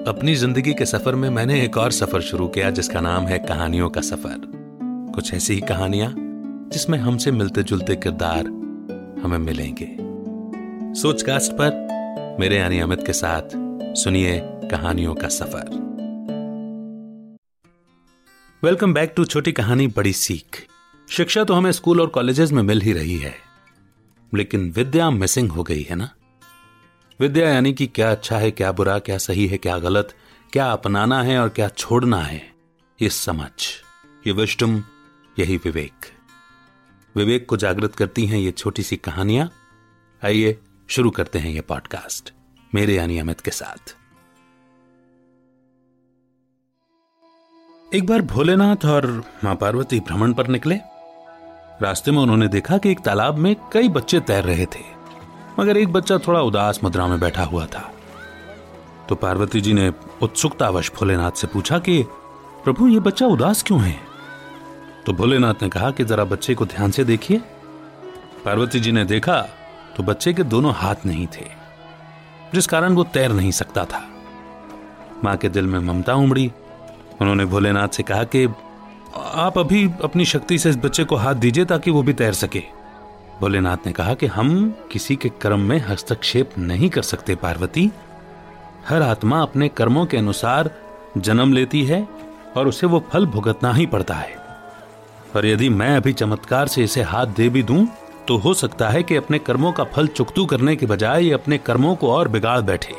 अपनी ज़िंदगी के सफ़र में मैंने एक और सफ़र शुरू किया, जिसका नाम है कहानियों का सफ़र। कुछ ऐसी ही कहानियाँ, जिसमें हमसे मिलते जुलते किरदार हमें मिलेंगे। सोचकास्ट पर मेरे यानी अमित के साथ सुनिए कहानियों का सफ़र। वेलकम बैक टू छोटी कहानी बड़ी सीख। शिक्षा तो हमें स्कूल और कॉलेजेस में मिल ही रही है, लेकिन विद्या मिसिंग हो गई है ना? विद्या यानी कि क्या अच्छा है, क्या बुरा, क्या सही है, क्या गलत, क्या अपनाना है और क्या छोड़ना है, ये समझ, ये विष्टम, यही विवेक। विवेक को जागृत करती हैं ये छोटी सी कहानियाँ। आइए, शुरू करते हैं ये पॉडकास्ट, मेरे यानी अमित के साथ। एक बार भोलेनाथ और माँ पार्वती भ्रमण पर निकले। रास्ते में उन्होंने देखा कि एक तालाब में कई बच्चे तैर रहे थे। मगर एक बच्चा थोड़ा उदास मुद्रा में बैठा हुआ था। तो पार्वती जी ने उत्सुकतावश भोलेनाथ से पूछा कि, प्रभु, ये बच्चा उदास क्यों है? तो भोलेनाथ ने कहा कि, जरा बच्चे को ध्यान से देखिए। पार्वती जी ने देखा तो बच्चे के दोनों हाथ नहीं थे, जिस कारण वो तैर नहीं सकता था। माँ के दिल में ममता उमड़ी। उन्होंने भोलेनाथ से कहा कि, आप अभी अपनी शक्ति से इस बच्चे को हाथ दीजिए ताकि वो भी तैर सके। भोलेनाथ ने कहा कि हम किसी के कर्म में हस्तक्षेप नहीं कर सकते, पार्वती। हर आत्मा अपने कर्मों के अनुसार जन्म लेती है और उसे वो फल भुगतना ही पड़ता है। और यदि मैं अभी चमत्कार से इसे हाथ दे भी दूँ तो हो सकता है कि अपने कर्मों का फल चुकतू करने के बजाय अपने कर्मों को और बिगाड़ बैठे।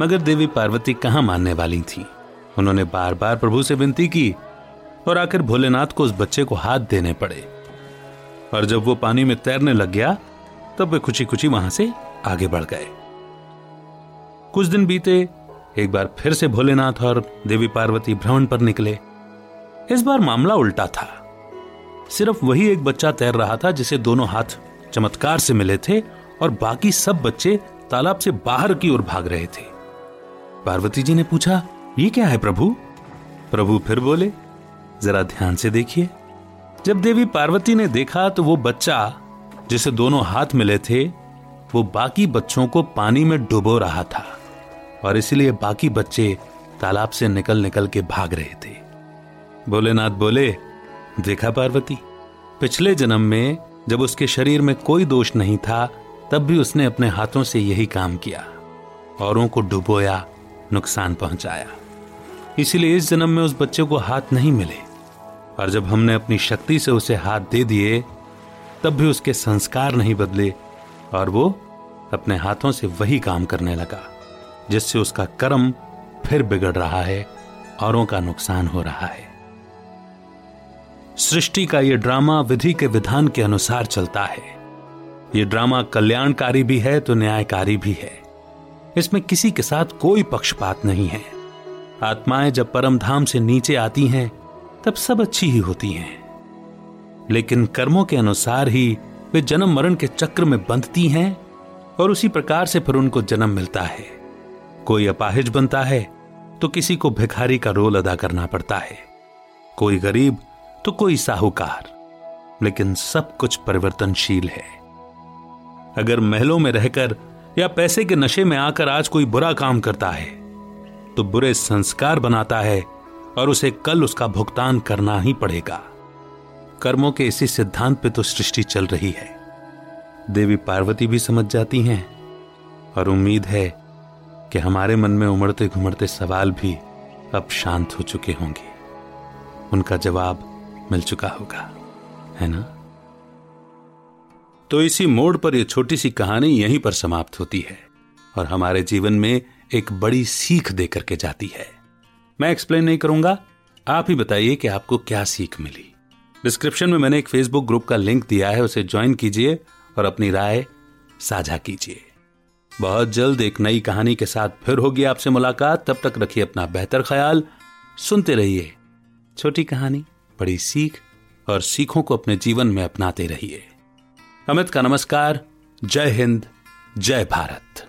मगर देवी पार्वती कहाँ मानने वाली थी? उन्होंने बार बार प्रभु से विनती की और आखिर भोलेनाथ को उस बच्चे को हाथ देने पड़े। और जब वो पानी में तैरने लग गया, तब वे खुशी खुशी वहाँ से आगे बढ़ गए। कुछ दिन बीते, एक बार फिर से भोलेनाथ और देवी पार्वती भ्रमण पर निकले। इस बार मामला उल्टा था। सिर्फ़ वही एक बच्चा तैर रहा था जिसे दोनों हाथ चमत्कार से मिले थे और बाकी सब बच्चे तालाब से बाहर की ओर भाग रहे थे। पार्वती जी ने पूछा, ये क्या है प्रभु? प्रभु फिर बोले, जरा ध्यान से देखिए। जब देवी पार्वती ने देखा तो वो बच्चा, जिसे दोनों हाथ मिले थे, वो बाकी बच्चों को पानी में डुबो रहा था और इसलिए बाकी बच्चे तालाब से निकल निकल के भाग रहे थे। भोलेनाथ बोले, देखा पार्वती, पिछले जन्म में जब उसके शरीर में कोई दोष नहीं था, तब भी उसने अपने हाथों से यही काम किया, औरों को डुबोया, नुकसान पहुँचाया। इसीलिए इस जन्म में उस बच्चे को हाथ नहीं मिले। और जब हमने अपनी शक्ति से उसे हाथ दे दिए, तब भी उसके संस्कार नहीं बदले और वो अपने हाथों से वही काम करने लगा, जिससे उसका कर्म फिर बिगड़ रहा है औरों का नुकसान हो रहा है। सृष्टि का यह ड्रामा विधि के विधान के अनुसार चलता है। यह ड्रामा कल्याणकारी भी है तो न्यायकारी भी है। इसमें किसी के साथ कोई पक्षपात नहीं है। आत्माएँ जब परम धाम से नीचे आती हैं तब सब अच्छी ही होती हैं। लेकिन कर्मों के अनुसार ही वे जन्म मरण के चक्र में बंधती हैं और उसी प्रकार से फिर उनको जन्म मिलता है। कोई अपाहिज बनता है तो किसी को भिखारी का रोल अदा करना पड़ता है। कोई गरीब तो कोई साहूकार। लेकिन सब कुछ परिवर्तनशील है। अगर महलों में रहकर या पैसे के नशे में आकर आज कोई बुरा काम करता है तो बुरे संस्कार बनाता है और उसे कल उसका भुगतान करना ही पड़ेगा। कर्मों के इसी सिद्धांत पे तो सृष्टि चल रही है। देवी पार्वती भी समझ जाती हैं और उम्मीद है कि हमारे मन में उमड़ते घुमड़ते सवाल भी अब शांत हो चुके होंगे। उनका जवाब मिल चुका होगा, है ना? तो इसी मोड़ पर यह छोटी सी कहानी यहीं पर समाप्त होती है और हमारे जीवन में एक बड़ी सीख देकर के जाती है। मैं एक्सप्लेन नहीं करूँगा। आप ही बताइए कि आपको क्या सीख मिली। डिस्क्रिप्शन में मैंने एक फेसबुक ग्रुप का लिंक दिया है, उसे ज्वाइन कीजिए और अपनी राय साझा कीजिए। बहुत जल्द एक नई कहानी के साथ फिर होगी आपसे मुलाकात। तब तक रखिए अपना बेहतर ख्याल। सुनते रहिए। छोटी कहानी, बड़ी सीख और सीखों को अपने जीवन में अपनाते रहिए। अमित का नमस्कार। जय हिंद, जय Bharat.